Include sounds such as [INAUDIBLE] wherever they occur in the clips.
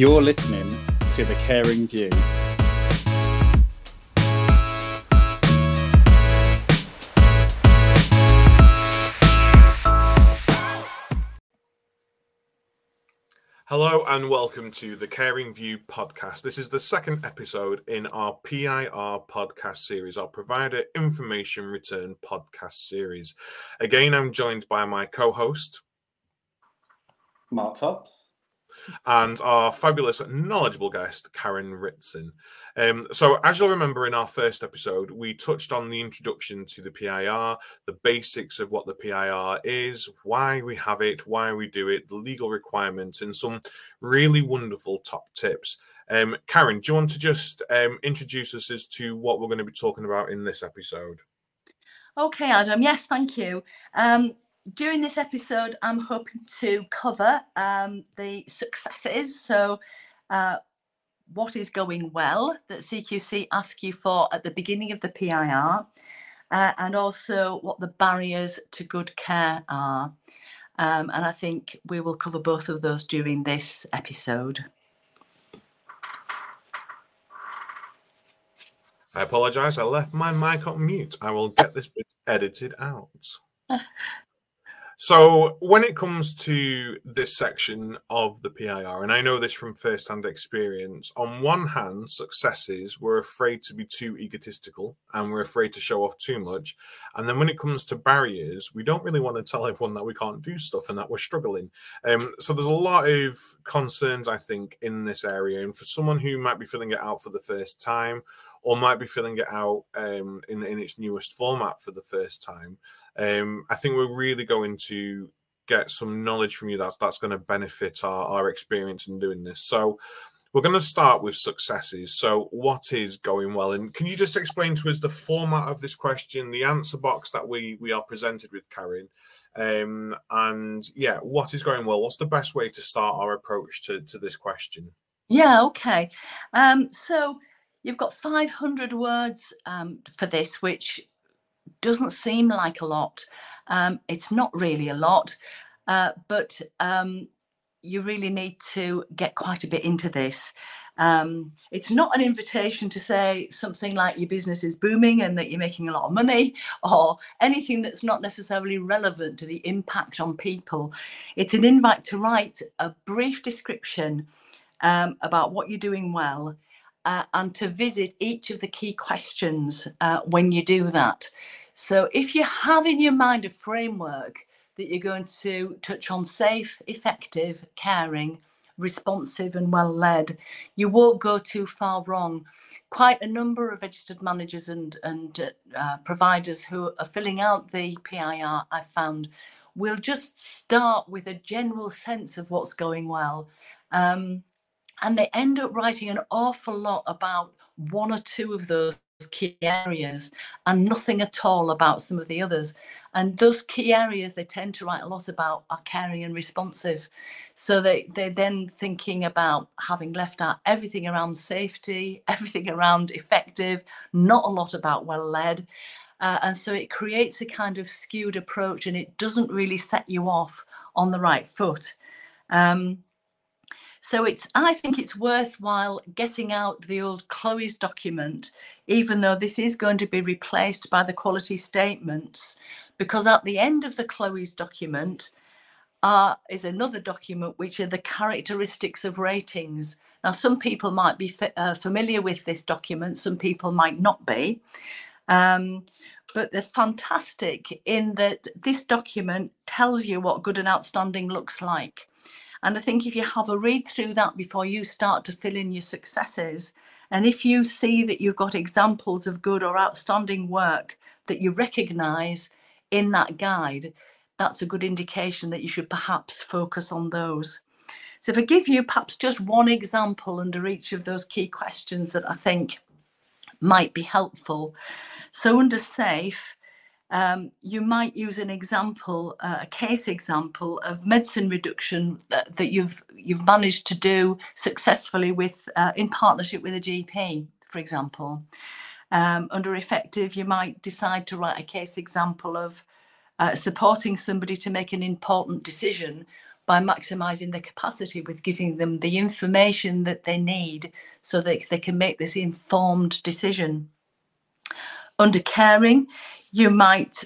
You're listening to The Caring View. Hello and welcome to the Caring View podcast. This is the second episode in our PIR podcast series, our Provider Information Return podcast series. Again, I'm joined by my co host, Mark Tops and our fabulous, knowledgeable guest, Karen Ritson. Um, so, as you'll remember in our first episode, we touched on the introduction to the PIR, the basics of what the PIR is, why we have it, why we do it, the legal requirements, and some really wonderful top tips. Um, Karen, do you want to just um, introduce us as to what we're going to be talking about in this episode? Okay, Adam. Yes, thank you. Um, during this episode, I'm hoping to cover um, the successes. So, uh, what is going well that CQC ask you for at the beginning of the PIR, uh, and also what the barriers to good care are. Um, and I think we will cover both of those during this episode. I apologize. I left my mic on mute. I will get this bit edited out. [LAUGHS] So, when it comes to this section of the PIR, and I know this from first-hand experience, on one hand, successes, we're afraid to be too egotistical and we're afraid to show off too much. And then when it comes to barriers, we don't really want to tell everyone that we can't do stuff and that we're struggling. Um, so, there's a lot of concerns, I think, in this area. And for someone who might be filling it out for the first time, or might be filling it out um, in, in its newest format for the first time, um, I think we're really going to get some knowledge from you that that's going to benefit our, our experience in doing this. So we're going to start with successes. So what is going well? And can you just explain to us the format of this question, the answer box that we we are presented with, Karen? Um, and yeah, what is going well? What's the best way to start our approach to, to this question? Yeah, okay. Um, so you've got 500 words um, for this, which doesn't seem like a lot. Um, it's not really a lot, uh, but um, you really need to get quite a bit into this. Um, it's not an invitation to say something like your business is booming and that you're making a lot of money [LAUGHS] or anything that's not necessarily relevant to the impact on people. It's an invite to write a brief description um, about what you're doing well uh, and to visit each of the key questions uh, when you do that. So if you have in your mind a framework that you're going to touch on safe, effective, caring, responsive and well led, you won't go too far wrong. Quite a number of registered managers and, and uh, providers who are filling out the PIR, I've found, will just start with a general sense of what's going well. Um, and they end up writing an awful lot about one or two of those key areas and nothing at all about some of the others. And those key areas they tend to write a lot about are caring and responsive. So they, they're then thinking about having left out everything around safety, [LAUGHS] everything around effective, not a lot about well led. Uh, and so it creates a kind of skewed approach and it doesn't really set you off on the right foot. Um, so it's I think it's worthwhile getting out the old KLOEs document, even though this is going to be replaced by the quality statements, because at the end of the KLOEs document uh, is another document which are the characteristics of ratings. Now, some people might be uh, familiar with this document, some people might not be. Um, but they're fantastic in that this document tells you what good and outstanding looks like. And I think if you have a read through that before you start to fill in your successes, and if you see that you've got examples of good or outstanding work that you recognize in that guide, that's a good indication that you should perhaps focus on those. So if I give you perhaps just one example under each of those key questions that I think might be helpful. So under SAFE, um, you might use an example, uh, a case example of medicine reduction that, that, you've you've managed to do successfully with uh, in partnership with a GP, for example. Um, under effective, you might decide to write a case example of uh, supporting somebody to make an important decision by maximising their capacity with giving them the information that they need so that they can make this informed decision. Under caring, you might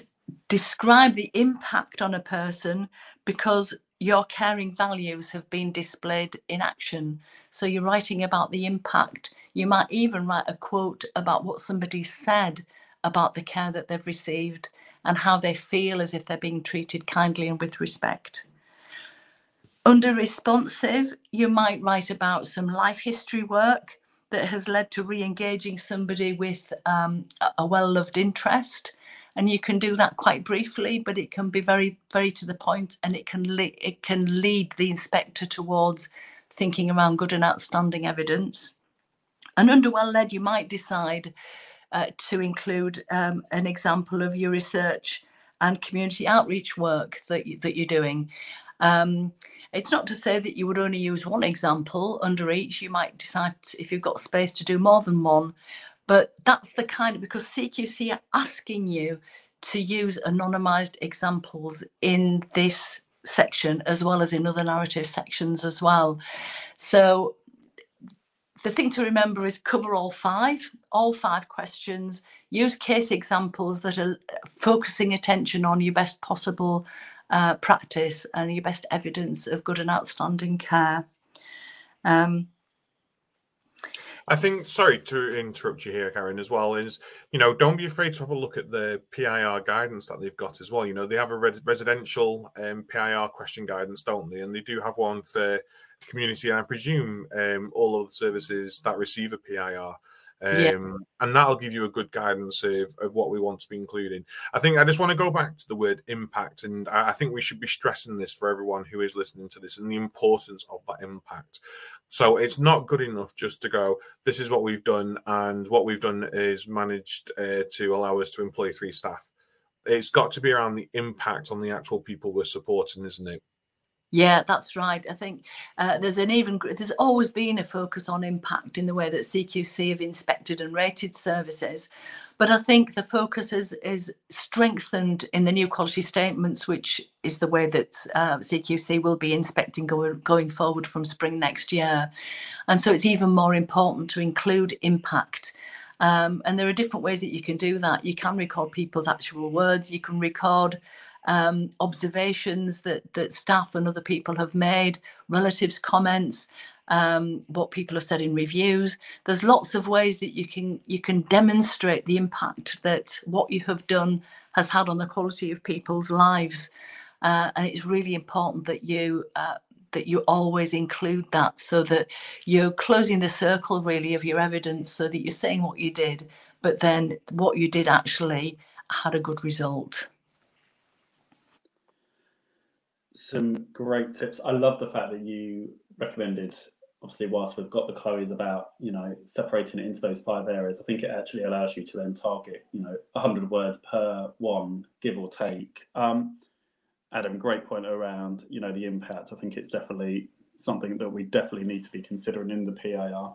describe the impact on a person because your caring values have been displayed in action. So you're writing about the impact. You might even write a quote about what somebody said about the care that they've received and how they feel as if they're being treated kindly and with respect. Under responsive, you might write about some life history work that has led to re-engaging somebody with um, a well-loved interest. And you can do that quite briefly but it can be very very to the point and it can le- it can lead the inspector towards thinking around good and outstanding evidence. And under well led you might decide uh, to include um, an example of your research and community outreach work that, you, that you're doing um, it's not to say that you would only use one example under each. You might decide if you've got space to do more than one. But that's the kind of because CQC are asking you to use anonymized examples in this section as well as in other narrative sections as well. So the thing to remember is cover all five, all five questions, use case examples that are focusing attention on your best possible uh, practice and your best evidence of good and outstanding care. Um, I think, sorry to interrupt you here, Karen, as well, is, you know, don't be afraid to have a look at the PIR guidance that they've got as well. You know, they have a residential um, PIR question guidance, don't they? And they do have one for community, and I presume um, all of the services that receive a PIR. Um, yeah. And that'll give you a good guidance of, of what we want to be including. I think I just want to go back to the word impact, and I, think we should be stressing this for everyone who is listening to this and the importance of that impact. So it's not good enough just to go, this is what we've done, and what we've done is managed uh, to allow us to employ three staff. It's got to be around the impact on the actual people we're supporting, isn't it? Yeah, that's right. I think uh, there's an even there's always been a focus on impact in the way that CQC have inspected and rated services, but I think the focus is is strengthened in the new quality statements, which is the way that uh, CQC will be inspecting going going forward from spring next year, and so it's even more important to include impact. Um, and there are different ways that you can do that. You can record people's actual words. You can record um, observations that that staff and other people have made, relatives' comments, um, what people have said in reviews. There's lots of ways that you can you can demonstrate the impact that what you have done has had on the quality of people's lives, uh, and it's really important that you. Uh, that you always include that so that you're closing the circle really of your evidence so that you're saying what you did but then what you did actually had a good result some great tips. I love the fact that you recommended, obviously, whilst we've got the KLOEs about, you know, separating it into those five areas, I think it actually allows you to then target, you know, 100 words per one, give or take. Um, Adam, great point around, you know, the impact. I think it's definitely something that we definitely need to be considering in the PIR.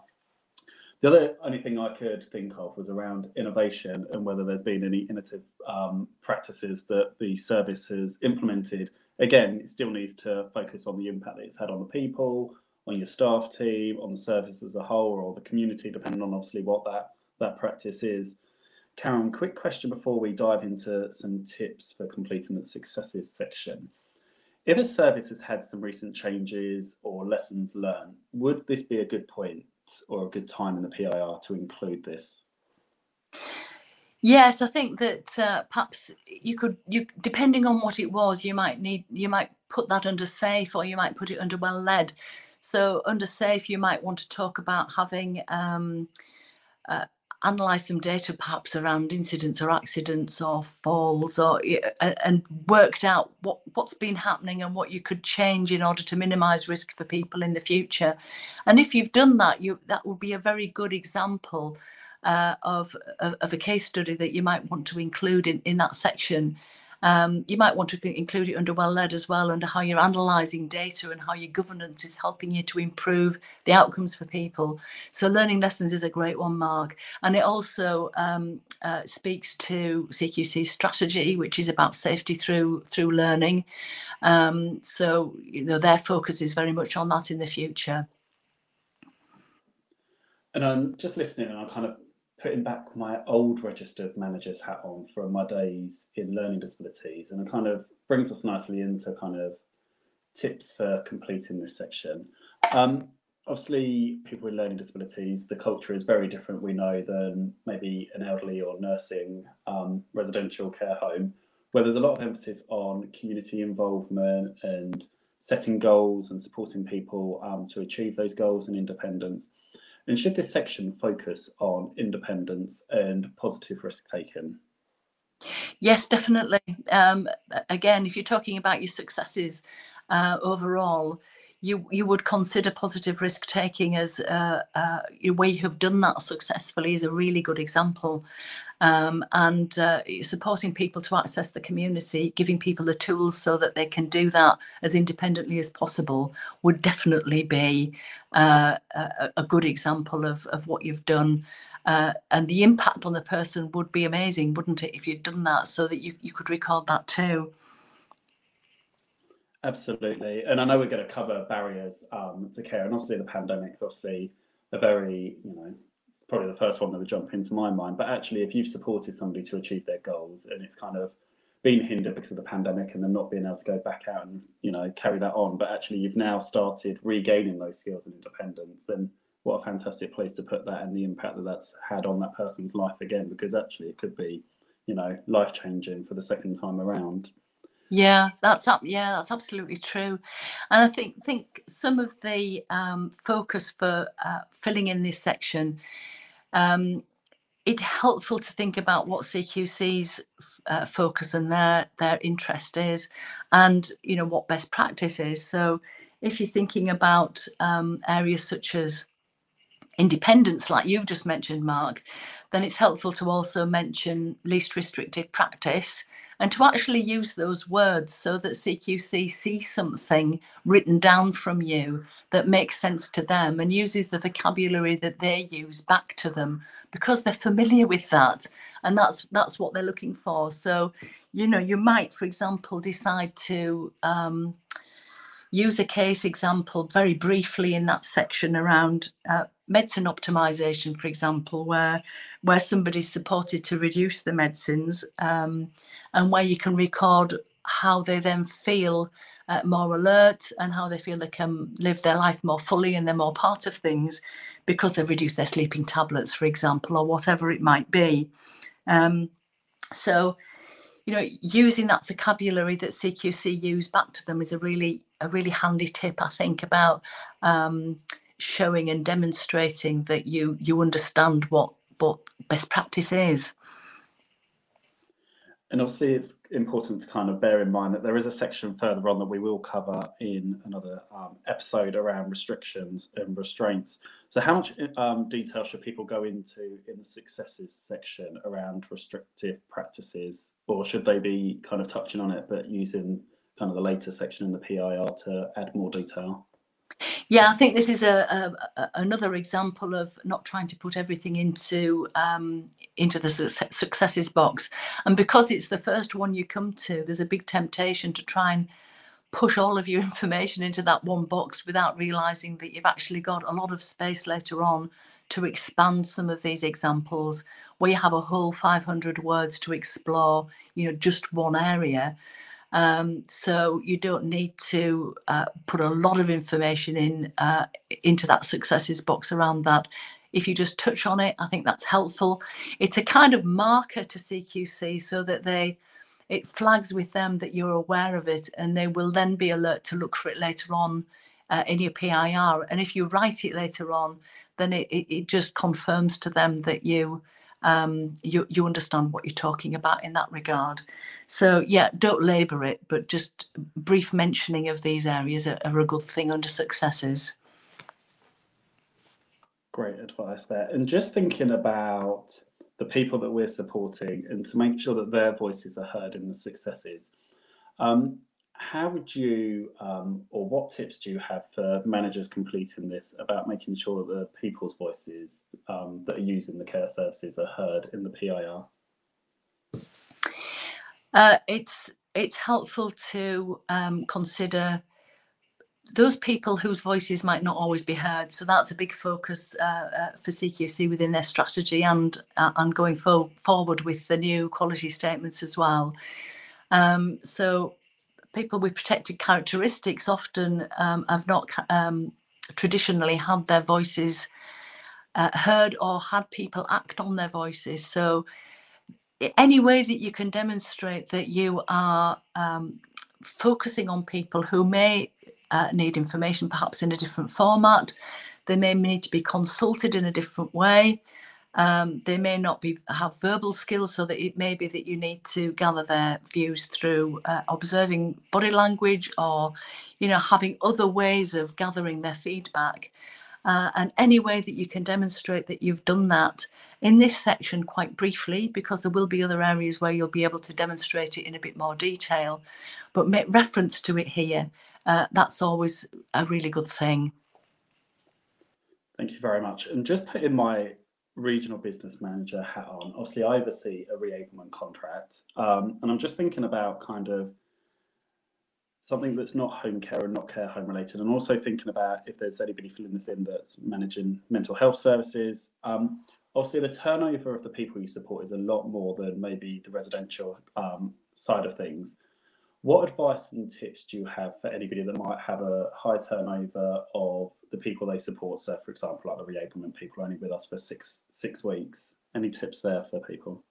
The other only thing I could think of was around innovation and whether there's been any innovative um, practices that the service has implemented again, it still needs to focus on the impact that it's had on the people, on your staff team, on the service as a whole, or the community, depending on obviously what that that practice is. Karen, quick question before we dive into some tips for completing the successes section. If a service has had some recent changes or lessons learned, would this be a good point or a good time in the PIR to include this? Yes, I think that uh, perhaps you could you depending on what it was, you might need you might put that under safe or you might put it under well led. So under safe, you might want to talk about having um, uh, analyze some data perhaps around incidents or accidents or falls or and worked out what what's been happening and what you could change in order to minimize risk for people in the future and if you've done that you that would be a very good example uh, of, of, of a case study that you might want to include in, in that section. Um, you might want to include it under well led as well, under how you're analysing data and how your governance is helping you to improve the outcomes for people. So learning lessons is a great one, Mark, and it also um, uh, speaks to CQC's strategy, which is about safety through through learning. Um, so you know their focus is very much on that in the future. And I'm just listening, and I'm kind of putting back my old registered manager's hat on from my days in learning disabilities, and it kind of brings us nicely into kind of tips for completing this section. Um, obviously, people with learning disabilities, the culture is very different, we know, than maybe an elderly or nursing um, residential care home, where there's a lot of emphasis on community involvement and setting goals and supporting people um, to achieve those goals and independence. And should this section focus on independence and positive risk taking? Yes, definitely. Um, again, if you're talking about your successes uh, overall, you you would consider positive risk taking as uh, uh, way you have done that successfully is a really good example. Um, and uh, supporting people to access the community giving people the tools so that they can do that as independently as possible would definitely be uh, a, a, good example of, of what you've done. Uh, and the impact on the person would be amazing wouldn't it if you'd done that so that you, you could record that too Absolutely, and I know we're going to cover barriers um, to care, and obviously the pandemic's obviously a very, you know, probably the first one that would jump into my mind. But actually, if you've supported somebody to achieve their goals, and it's kind of been hindered because of the pandemic and them not being able to go back out and you know carry that on, but actually you've now started regaining those skills and independence, then what a fantastic place to put that and the impact that that's had on that person's life again, because actually it could be, you know, life changing for the second time around. Yeah, that's up. Yeah, that's absolutely true, and I think think some of the um, focus for uh, filling in this section, um, it's helpful to think about what CQC's uh, focus and their their interest is, and you know what best practice is. So, if you're thinking about um, areas such as independence, like you've just mentioned, Mark, then it's helpful to also mention least restrictive practice and to actually use those words so that CQC sees something written down from you that makes sense to them and uses the vocabulary that they use back to them because they're familiar with that. And that's that's what they're looking for. So you know you might for example decide to um, use a case example very briefly in that section around uh, medicine optimization, for example, where where somebody's supported to reduce the medicines um, and where you can record how they then feel uh, more alert and how they feel they can live their life more fully and they're more part of things because they've reduced their sleeping tablets, for example, or whatever it might be. Um, so, you know, using that vocabulary that CQC use back to them is a really a really handy tip, I think, about um, showing and demonstrating that you you understand what what best practice is. And obviously, it's important to kind of bear in mind that there is a section further on that we will cover in another um, episode around restrictions and restraints. So, how much um, detail should people go into in the successes section around restrictive practices, or should they be kind of touching on it but using kind of the later section in the PIR to add more detail? Yeah, I think this is a, a, another example of not trying to put everything into um, into the successes box, and because it's the first one you come to, there's a big temptation to try and push all of your [LAUGHS] information into that one box without realizing that you've actually got a lot of space later on to expand some of these examples. Where you have a whole 500 words to explore you know just one area um, so you don't need to uh, put a lot of information in uh, into that successes box around that. If you just touch on it, I think that's helpful. It's a kind of marker to CQC so that they it flags with them that you're aware of it, and they will then be alert to look for it later on uh, in your PIR. And if you write it later on, then it, it, it just confirms to them that you um, you you understand what you're talking about in that regard. So yeah, don't labour it, but just brief mentioning of these areas are, are a good thing under successes. Great advice there. And just thinking about the people that we're supporting and to make sure that their voices are heard in the successes. Um, how would you, um, or what tips do you have for managers completing this about making sure that the people's voices um, that are using the care services are heard in the PIR? Uh, it's it's helpful to um, consider those people whose voices might not always be heard. So that's a big focus uh, uh, for CQC within their strategy and uh, and going fo- forward with the new quality statements as well. Um, so people with protected characteristics often um, have not um, traditionally had their voices uh, heard or had people act on their voices. So any way that you can demonstrate that you are um, focusing on people who may uh, need information perhaps in a different format. They may need to be consulted in a different way. Um, they may not be have verbal skills, so that it may be that you need to gather their views through uh, observing body language or, you know, having other ways of gathering their feedback. Uh, and any way that you can demonstrate that you've done that in this section quite briefly, because there will be other areas where you'll be able to demonstrate it in a bit more detail, but make reference to it here uh, that's always a really good thing. Thank you very much. And just putting my regional business manager hat on, obviously I oversee a reablement contract. Um, and I'm just thinking about kind of something that's not home care and not care home related, and also thinking about if there's anybody filling this in that's managing mental health services. Um, obviously, the turnover of the people you support is a lot more than maybe the residential um, side of things. What advice and tips do you have for anybody that might have a high turnover of the people they support? So, for example, like the reablement people only with us for six six weeks. Any tips there for people?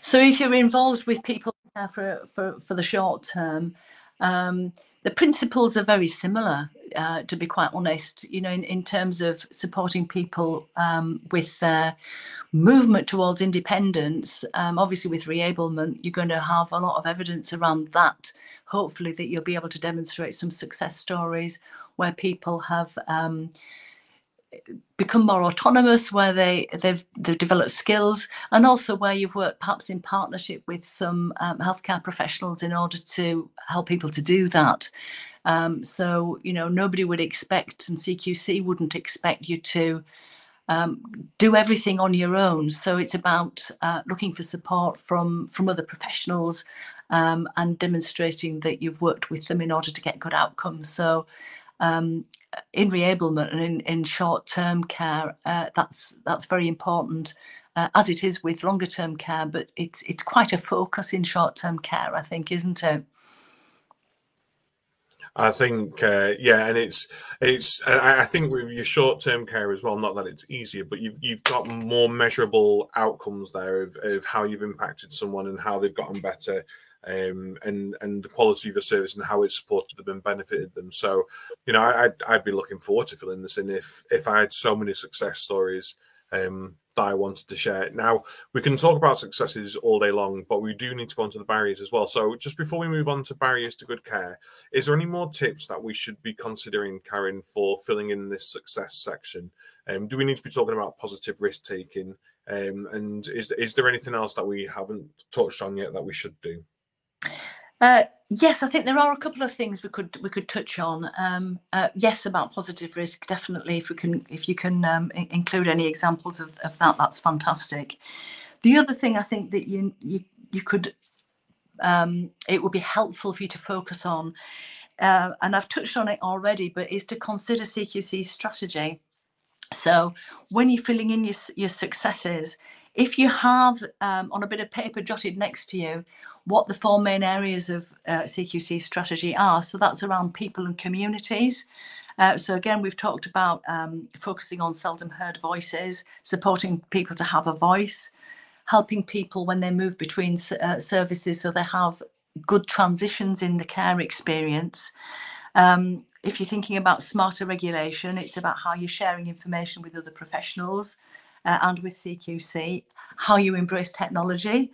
So, if you're involved with people for for for the short term, um, the principles are very similar, uh, to be quite honest. You know, in, in terms of supporting people um, with their movement towards independence, um, obviously with reablement, you're going to have a lot of evidence around that. Hopefully, that you'll be able to demonstrate some success stories where people have um, become more autonomous, where they they've they've developed skills, and also where you've worked perhaps in partnership with some um, healthcare professionals in order to help people to do that. Um, so you know nobody would expect, and CQC wouldn't expect you to um, do everything on your own. So it's about uh, looking for support from from other professionals um, and demonstrating that you've worked with them in order to get good outcomes. So um, in reablement and in, in short-term care, uh, that's that's very important, uh, as it is with longer-term care. But it's it's quite a focus in short-term care, I think, isn't it? I think, uh, yeah, and it's it's. I, think with your short-term care as well. Not that it's easier, but you've you've got more measurable outcomes there of, of how you've impacted someone and how they've gotten better um, and and the quality of the service and how it supported them and benefited them. So, you know, I, I'd, I'd be looking forward to filling this in if if I had so many success stories um, that I wanted to share. Now, we can talk about successes all day long, but we do need to go on to the barriers as well. So, just before we move on to barriers to good care, is there any more tips that we should be considering, Karen, for filling in this success section? Um, do we need to be talking about positive risk taking? Um, and is is there anything else that we haven't touched on yet that we should do? Uh, yes, I think there are a couple of things we could we could touch on. Um, uh, yes, about positive risk, definitely. If we can, if you can um, include any examples of, of that, that's fantastic. The other thing I think that you you you could, um, it would be helpful for you to focus on, uh, and I've touched on it already, but is to consider CQC's strategy. So when you're filling in your your successes, if you have um, on a bit of paper jotted next to you what the four main areas of uh, CQC strategy are, so that's around people and communities. Uh, so again, we've talked about um, focusing on seldom heard voices, supporting people to have a voice, helping people when they move between uh, services so they have good transitions in the care experience. Um, if you're thinking about smarter regulation, it's about how you're sharing information with other professionals uh, and with CQC, how you embrace technology.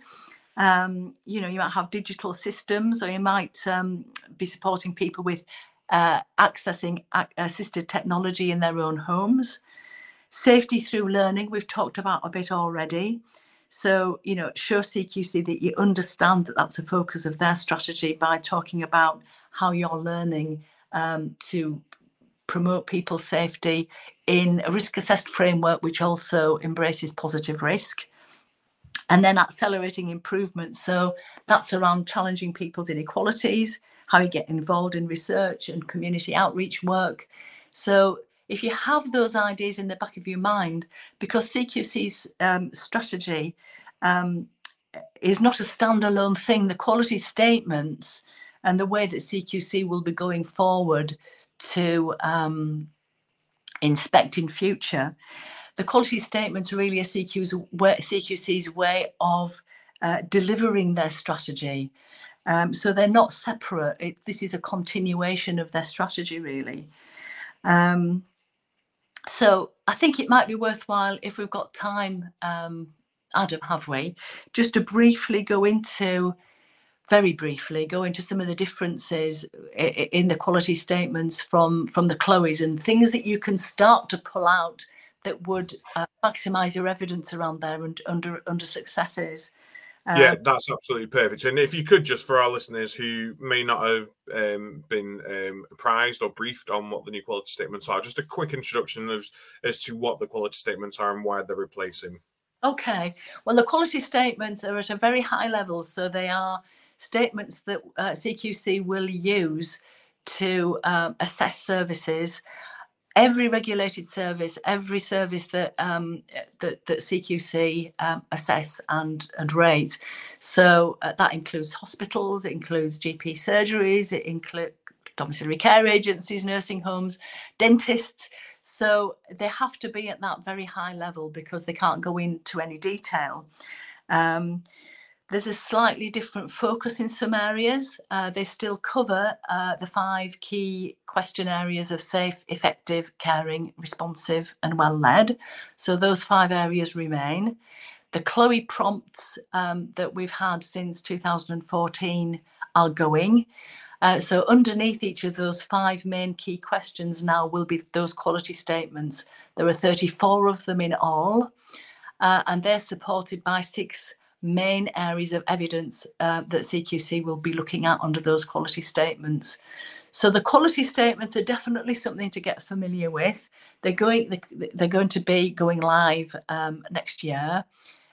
Um, you know, you might have digital systems, or you might um, be supporting people with uh, accessing assisted technology in their own homes. Safety through learning, we've talked about a bit already. So, you know, show CQC that you understand that that's a focus of their strategy by talking about how you're learning um, to promote people's safety in a risk assessed framework which also embraces positive risk and then accelerating improvement. So that's around challenging people's inequalities, how you get involved in research and community outreach work. So if you have those ideas in the back of your mind, because CQC's um, strategy um, is not a standalone thing, the quality statements and the way that CQC will be going forward to um, inspect in future. The quality statements really are CQ's CQC's way of uh, delivering their strategy. Um, so they're not separate. It, this is a continuation of their strategy, really. Um, so I think it might be worthwhile if we've got time, um, Adam, have we, just to briefly go into very briefly go into some of the differences in the quality statements from from the KLOEs and things that you can start to pull out that would uh, maximize your evidence around there and under under successes. Um, yeah, that's absolutely perfect. And if you could just for our listeners who may not have um, been um, apprised or briefed on what the new quality statements are, just a quick introduction of, as to what the quality statements are and why they're replacing. Okay. Well, the quality statements are at a very high level, so they are statements that uh, CQC will use to um, assess services. Every regulated service, every service that um, that, that CQC um, assess and and rate. So uh, that includes hospitals, it includes GP surgeries, it includes domiciliary care agencies, nursing homes, dentists. So they have to be at that very high level because they can't go into any detail. Um, there's a slightly different focus in some areas. Uh, they still cover uh, the five key question areas of safe, effective, caring, responsive, and well led. So those five areas remain. The KLOE prompts um, that we've had since 2014 are going. Uh, so underneath each of those five main key questions now will be those quality statements. There are 34 of them in all, uh, and they're supported by six main areas of evidence uh, that CQC will be looking at under those quality statements. So the quality statements are definitely something to get familiar with. They're going they're going to be going live um, next year.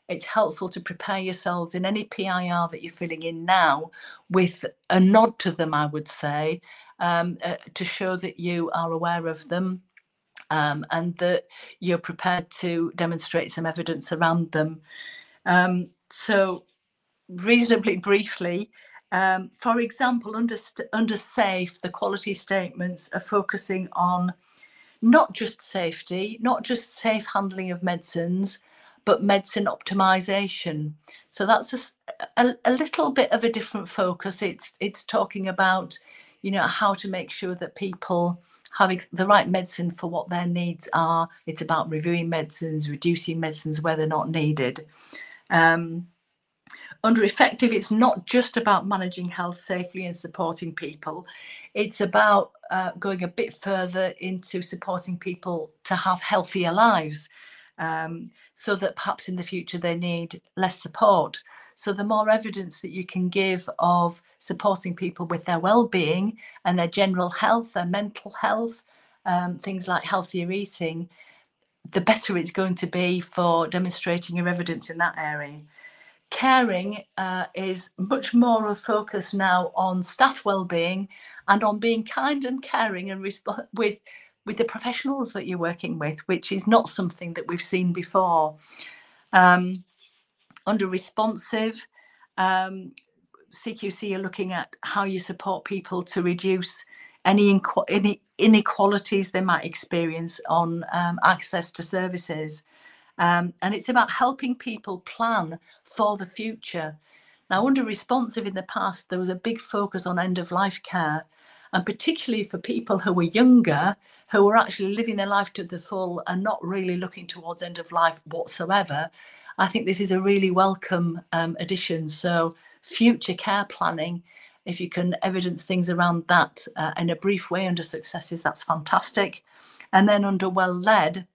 It's helpful to prepare yourselves in any PIR that you're filling in now with a nod to them, I would say, um, uh, to show that you are aware of them um, and that you're prepared to demonstrate some evidence around them. Um, so, reasonably briefly, um, for example, under, under SAFE, the quality statements are focusing on not just safety, not just safe handling of medicines, but medicine optimization. So that's a, a, a, little bit of a different focus. It's it's talking about, you know, how to make sure that people have the right medicine for what their needs are. It's about reviewing medicines, reducing medicines where they're not needed. Um, under effective, it's not just about managing health safely and supporting people. It's about uh, going a bit further into supporting people to have healthier lives um, so that perhaps in the future they need less support. So, the more evidence that you can give of supporting people with their well-being and their general health, their mental health, um, things like healthier eating, the better it's going to be for demonstrating your evidence in that area caring uh, is much more of a focus now on staff well-being and on being kind and caring and resp- with with the professionals that you're working with, which is not something that we've seen before. Um, under responsive, um, CQC are looking at how you support people to reduce any, any inequalities they might experience on um, access to services. Um, and it's about helping people plan for the future. Now, under responsive in the past, there was a big focus on end of life care, and particularly for people who were younger, who were actually living their life to the full and not really looking towards end of life whatsoever. I think this is a really welcome um, addition. So, future care planning, if you can evidence things around that uh, in a brief way under successes, that's fantastic. And then under well led,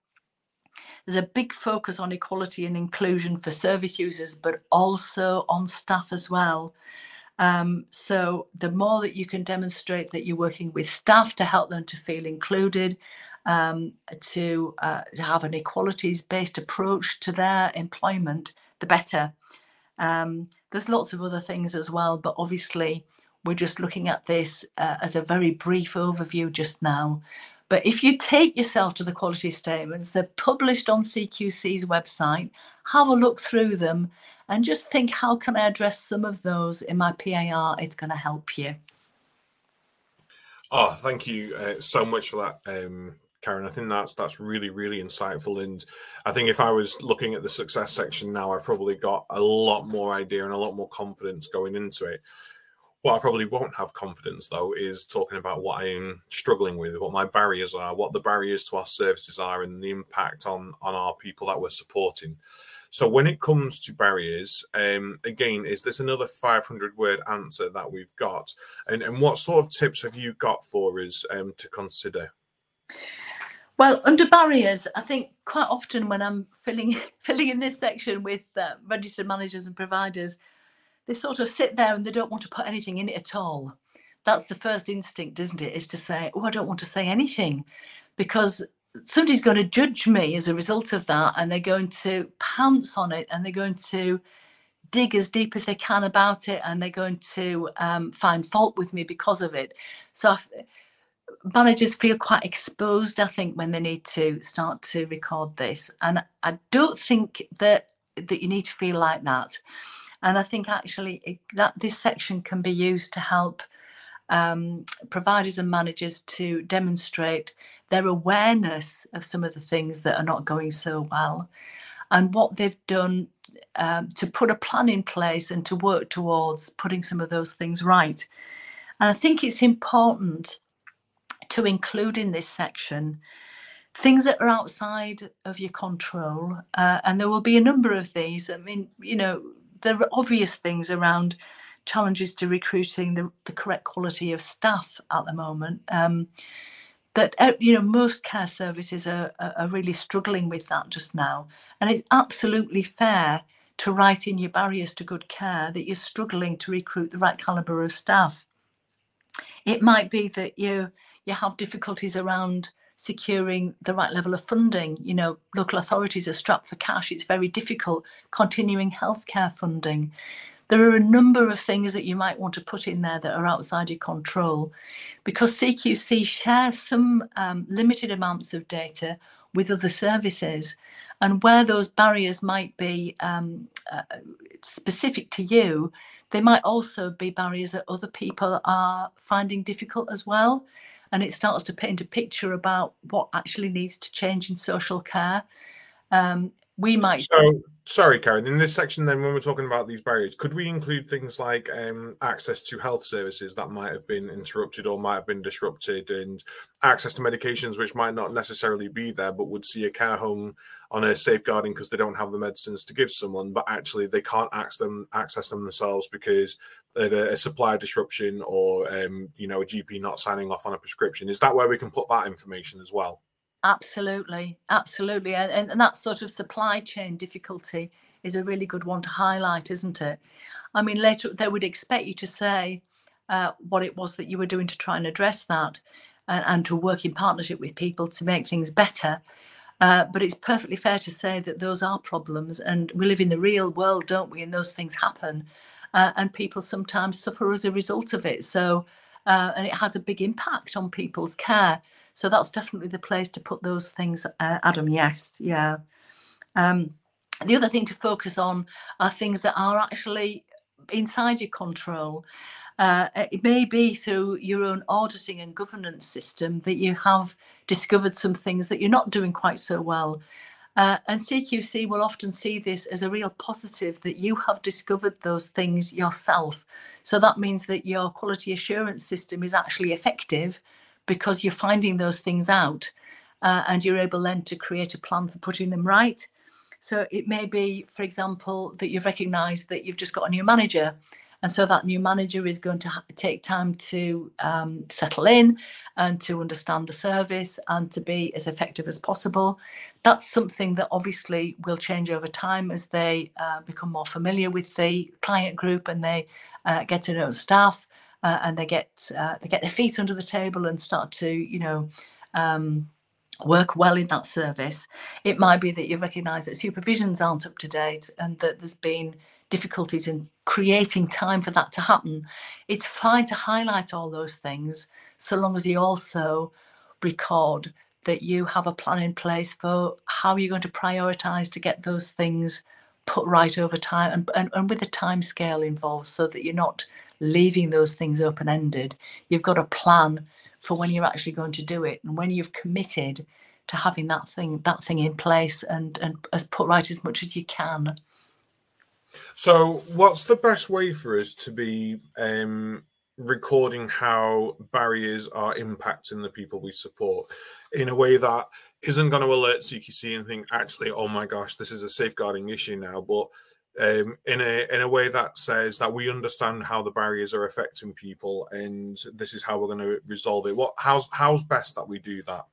there's a big focus on equality and inclusion for service users, but also on staff as well. Um, so the more that you can demonstrate that you're working with staff to help them to feel included, um, to, uh, to have an equalities-based approach to their employment, the better. Um, there's lots of other things as well, but obviously we're just looking at this uh, as a very brief overview just now. But if you take yourself to the quality statements, they're published on CQC's website, have a look through them and just think, how can I address some of those in my PIR? It's going to help you. Oh, thank you uh, so much for that, um, Karen. I think that's that's really really insightful, and I think if I was looking at the success section now, I've probably got a lot more idea and a lot more confidence going into it. What I probably won't have confidence though is talking about what I'm struggling with, what my barriers are, what the barriers to our services are, and the impact on on our people that we're supporting. So when it comes to barriers, um, again, is this another 500 word answer that we've got? And, and what sort of tips have you got for us um, to consider? Well, under barriers, I think quite often when I'm filling [LAUGHS] filling in this section with uh, registered managers and providers, they sort of sit there and they don't want to put anything in it at all. That's the first instinct, isn't it? Is to say, "Oh, I don't want to say anything," because somebody's going to judge me as a result of that and they're going to pounce on it and they're going to dig as deep as they can about it and they're going to um, find fault with me because of it so I've, managers feel quite exposed i think when they need to start to record this and i don't think that that you need to feel like that and i think actually it, that this section can be used to help um, providers and managers to demonstrate their awareness of some of the things that are not going so well and what they've done um, to put a plan in place and to work towards putting some of those things right. And I think it's important to include in this section things that are outside of your control. Uh, and there will be a number of these. I mean, you know, there are obvious things around challenges to recruiting the, the correct quality of staff at the moment. Um, that uh, you know most care services are, are really struggling with that just now, and it's absolutely fair to write in your barriers to good care that you're struggling to recruit the right caliber of staff. It might be that you you have difficulties around securing the right level of funding. You know, local authorities are strapped for cash. It's very difficult continuing healthcare funding there are a number of things that you might want to put in there that are outside your control because CQC shares some um, limited amounts of data with other services and where those barriers might be um, uh, specific to you they might also be barriers that other people are finding difficult as well and it starts to paint a picture about what actually needs to change in social care. Um, we might so sorry karen in this section then when we're talking about these barriers could we include things like um, access to health services that might have been interrupted or might have been disrupted and access to medications which might not necessarily be there but would see a care home on a safeguarding because they don't have the medicines to give someone but actually they can't access them access them themselves because either a supply disruption or um, you know a gp not signing off on a prescription is that where we can put that information as well Absolutely, absolutely. And, and that sort of supply chain difficulty is a really good one to highlight, isn't it? I mean, later they would expect you to say uh, what it was that you were doing to try and address that and, and to work in partnership with people to make things better. Uh, but it's perfectly fair to say that those are problems, and we live in the real world, don't we? And those things happen, uh, and people sometimes suffer as a result of it. So, uh, and it has a big impact on people's care. So that's definitely the place to put those things, uh, Adam. Yes, yeah. Um, the other thing to focus on are things that are actually inside your control. Uh, it may be through your own auditing and governance system that you have discovered some things that you're not doing quite so well. Uh, and CQC will often see this as a real positive that you have discovered those things yourself. So that means that your quality assurance system is actually effective because you're finding those things out uh, and you're able then to create a plan for putting them right. So it may be, for example, that you've recognized that you've just got a new manager And so that new manager is going to ha- take time to um, settle in and to understand the service and to be as effective as possible. That's something that obviously will change over time as they uh, become more familiar with the client group and they uh, get to know staff uh, and they get uh, they get their feet under the table and start to you know um, work well in that service. It might be that you recognise that supervisions aren't up to date and that there's been difficulties in creating time for that to happen. It's fine to highlight all those things so long as you also record that you have a plan in place for how you're going to prioritize to get those things put right over time and, and, and with a time scale involved so that you're not leaving those things open ended. You've got a plan for when you're actually going to do it and when you've committed to having that thing that thing in place and and as put right as much as you can so what's the best way for us to be um recording how barriers are impacting the people we support in a way that isn't going to alert CQC and think actually oh my gosh this is a safeguarding issue now but um, in a in a way that says that we understand how the barriers are affecting people and this is how we're going to resolve it. What how's how's best that we do that?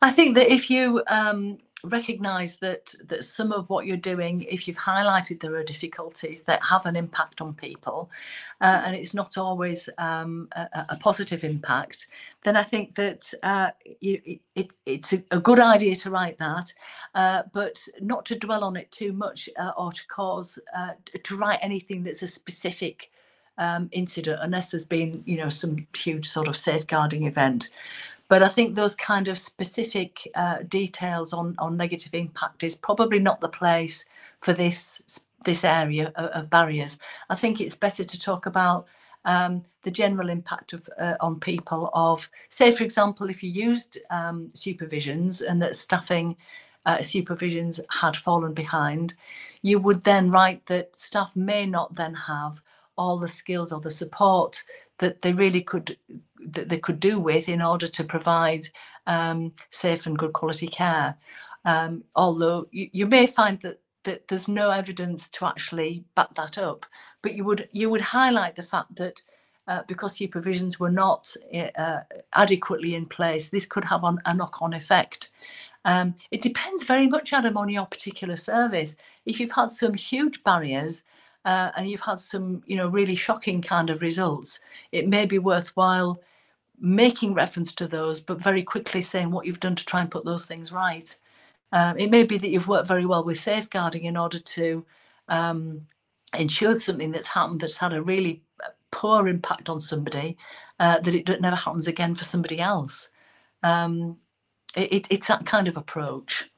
I think that if you um, recognize that that some of what you're doing if you've highlighted there are difficulties that have an impact on people uh, and it's not always um, a, a, positive impact then i think that uh, you, it, it's a, good idea to write that uh, but not to dwell on it too much uh, or to cause uh, to write anything that's a specific um, incident unless there's been you know some huge sort of safeguarding event but I think those kind of specific uh, details on, on negative impact is probably not the place for this this area of, of barriers. I think it's better to talk about um, the general impact of uh, on people of, say, for example, if you used um, supervisions and that staffing uh, supervisions had fallen behind, you would then write that staff may not then have all the skills or the support that they really could that they could do with in order to provide um, safe and good quality care. Um, although you, you may find that that there's no evidence to actually back that up, but you would you would highlight the fact that uh, because supervisions were not uh, adequately in place, this could have on, a knock-on effect. Um, it depends very much, Adam, on your particular service. If you've had some huge barriers uh, and you've had some, you know, really shocking kind of results, it may be worthwhile making reference to those, but very quickly saying what you've done to try and put those things right. Um, it may be that you've worked very well with safeguarding in order to um, ensure something that's happened that's had a really uh, poor impact on somebody, uh, that it never happens again for somebody else. Um, it, it's that kind of approach.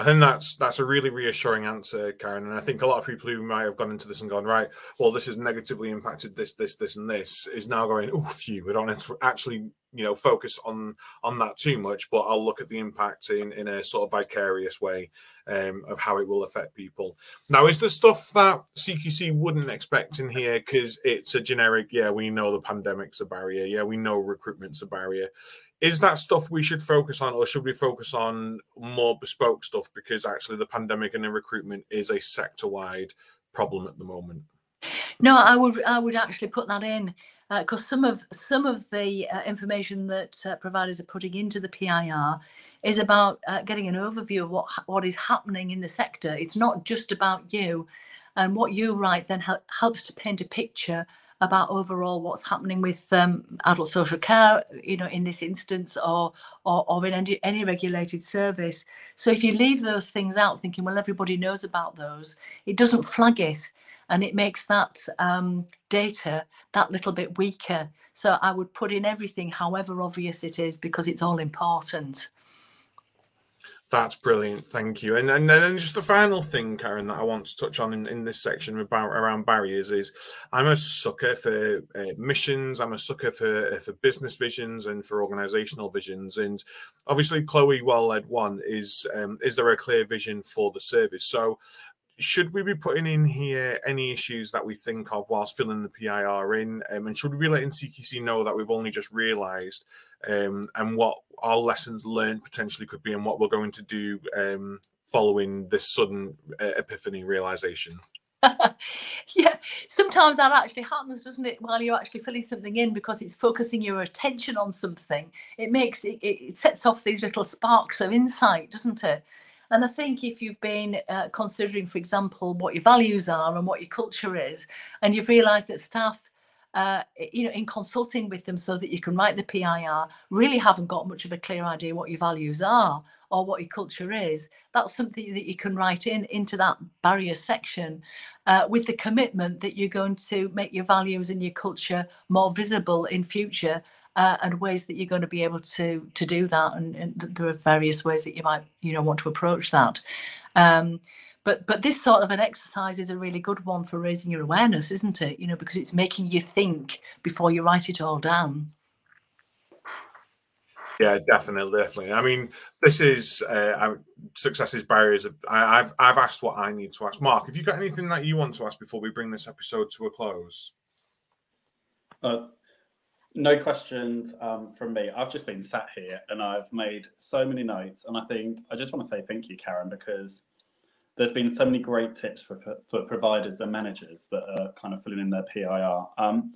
I think that's that's a really reassuring answer, Karen. And I think a lot of people who might have gone into this and gone, right, well, this has negatively impacted this, this, this, and this, is now going, oh, phew, we don't actually, you know, focus on on that too much, but I'll look at the impact in in a sort of vicarious way um, of how it will affect people. Now, is there stuff that CQC wouldn't expect in here because it's a generic? Yeah, we know the pandemic's a barrier. Yeah, we know recruitment's a barrier is that stuff we should focus on or should we focus on more bespoke stuff because actually the pandemic and the recruitment is a sector wide problem at the moment no i would i would actually put that in because uh, some of some of the uh, information that uh, providers are putting into the PIR is about uh, getting an overview of what what is happening in the sector. It's not just about you, and what you write then hel- helps to paint a picture about overall what's happening with um, adult social care, you know, in this instance, or or, or in any, any regulated service. So if you leave those things out, thinking, well, everybody knows about those, it doesn't flag it, and it makes that um, data that little bit weaker. So I would put in everything, however obvious it is, because it's all important. That's brilliant, thank you. And, and then just the final thing, Karen, that I want to touch on in, in this section about around barriers is I'm a sucker for uh, missions. I'm a sucker for uh, for business visions and for organisational visions. And obviously, KLOE Well Led One is um, is there a clear vision for the service? So should we be putting in here any issues that we think of whilst filling the PIR in? Um, and should we be letting CQC know that we've only just realised um, and what our lessons learned potentially could be and what we're going to do um, following this sudden uh, epiphany realization? [LAUGHS] yeah, sometimes that actually happens, doesn't it? While you're actually filling something in, because it's focusing your attention on something, it makes it, it sets off these little sparks of insight, doesn't it? And I think if you've been uh, considering, for example, what your values are and what your culture is, and you've realised that staff uh, you know, in consulting with them so that you can write the PIR, really haven't got much of a clear idea what your values are or what your culture is. That's something that you can write in into that barrier section uh, with the commitment that you're going to make your values and your culture more visible in future uh, and ways that you're going to be able to to do that. And, and, there are various ways that you might you know want to approach that. Um, but but this sort of an exercise is a really good one for raising your awareness isn't it? You know because it's making you think before you write it all down. Yeah definitely definitely. I mean this is uh, successes barriers I, have i've asked what i need to ask. Mark have you got anything that you want to ask before we bring this episode to a close? Uh, no questions um, from me. I've just been sat here and I've made so many notes, and I think I just want to say thank you, Karen, because there's been so many great tips for, for providers and managers that are kind of filling in their PIR. Um,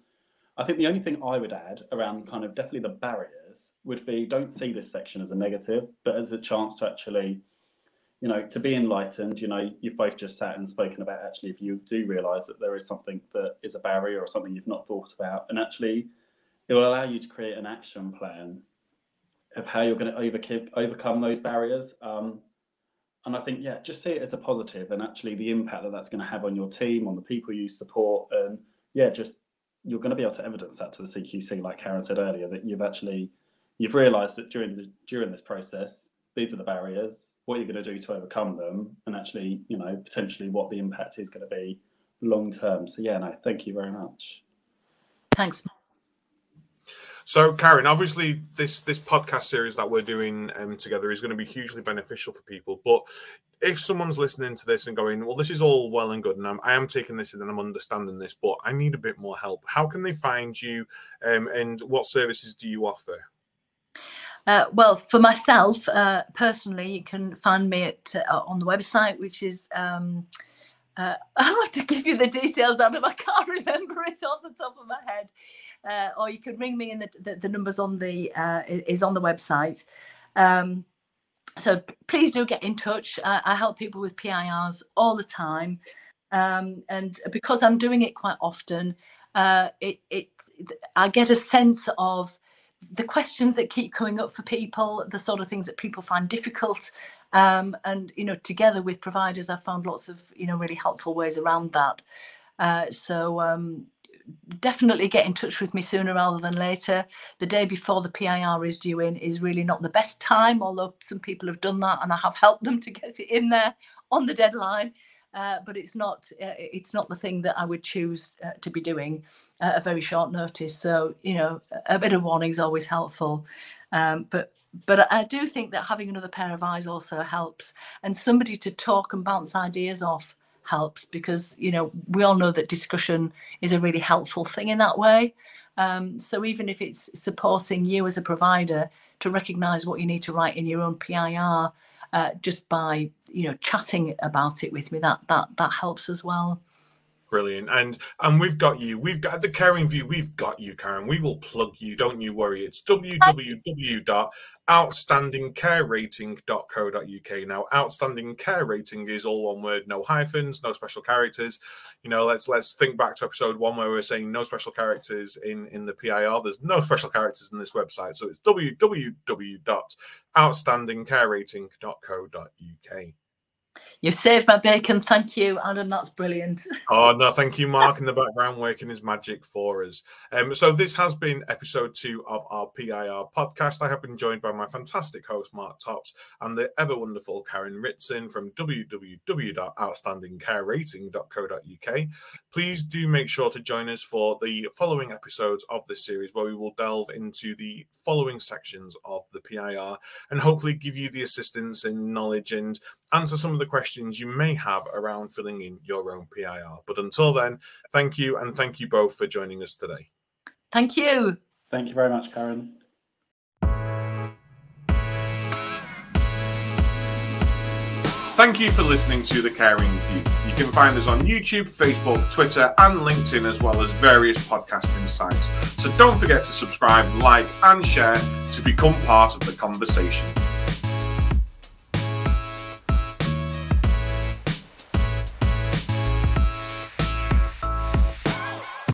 I think the only thing I would add around kind of definitely the barriers would be don't see this section as a negative, but as a chance to actually, you know, to be enlightened. You know, you've both just sat and spoken about actually if you do realise that there is something that is a barrier or something you've not thought about, and actually it will allow you to create an action plan of how you're going to overcome those barriers. Um, and I think yeah, just see it as a positive, and actually the impact that that's going to have on your team, on the people you support, and yeah, just you're going to be able to evidence that to the CQC, like Karen said earlier, that you've actually you've realised that during the during this process, these are the barriers. What you're going to do to overcome them, and actually, you know, potentially what the impact is going to be long term. So yeah, no, thank you very much. Thanks. So, Karen, obviously, this this podcast series that we're doing um, together is going to be hugely beneficial for people. But if someone's listening to this and going, "Well, this is all well and good, and I'm, I am taking this in and I'm understanding this, but I need a bit more help," how can they find you, um, and what services do you offer? Uh, well, for myself uh, personally, you can find me at uh, on the website, which is. Um, uh, [LAUGHS] I'll have to give you the details, Adam. I can't [LAUGHS] remember it off the top of my head uh, or you can ring me in the, the, the numbers on the uh, is on the website. Um, so please do get in touch. I, I help people with PIRs all the time, um, and because I'm doing it quite often, uh, it, it I get a sense of the questions that keep coming up for people, the sort of things that people find difficult, um, and you know, together with providers, I've found lots of you know really helpful ways around that. Uh, so um, definitely get in touch with me sooner rather than later. The day before the PIR is due in is really not the best time, although some people have done that and I have helped them to get it in there on the deadline. Uh, but it's not uh, it's not the thing that I would choose uh, to be doing at a very short notice. So you know, a bit of warning is always helpful. Um, but but I do think that having another pair of eyes also helps, and somebody to talk and bounce ideas off helps because you know we all know that discussion is a really helpful thing in that way. Um, so even if it's supporting you as a provider to recognize what you need to write in your own pir uh, just by you know chatting about it with me that that that helps as well brilliant and and we've got you we've got the caring view we've got you karen we will plug you don't you worry it's www outstandingcarerating.co.uk. Now, outstanding care rating is all one word, no hyphens, no special characters. You know, let's let's think back to episode one where we are saying no special characters in in the PIR. There's no special characters in this website, so it's www.outstandingcarerating.co.uk. You saved my bacon. Thank you, Adam. That's brilliant. oh, no, [LAUGHS] thank you, Mark, in the background working his magic for us. Um, so, this has been episode two of our PIR podcast. I have been joined by my fantastic host, Mark Topps, and the ever wonderful Karen Ritson from www.outstandingcarerating.co.uk. Please do make sure to join us for the following episodes of this series, where we will delve into the following sections of the PIR and hopefully give you the assistance and knowledge and answer some of the questions you may have around filling in your own PIR. But until then, thank you and thank you both for joining us today. Thank you. Thank you very much, Karen. Thank you for listening to The Caring Geek. You can find us on YouTube, Facebook, Twitter, and LinkedIn, as well as various podcasting sites. So don't forget to subscribe, like, and share to become part of the conversation.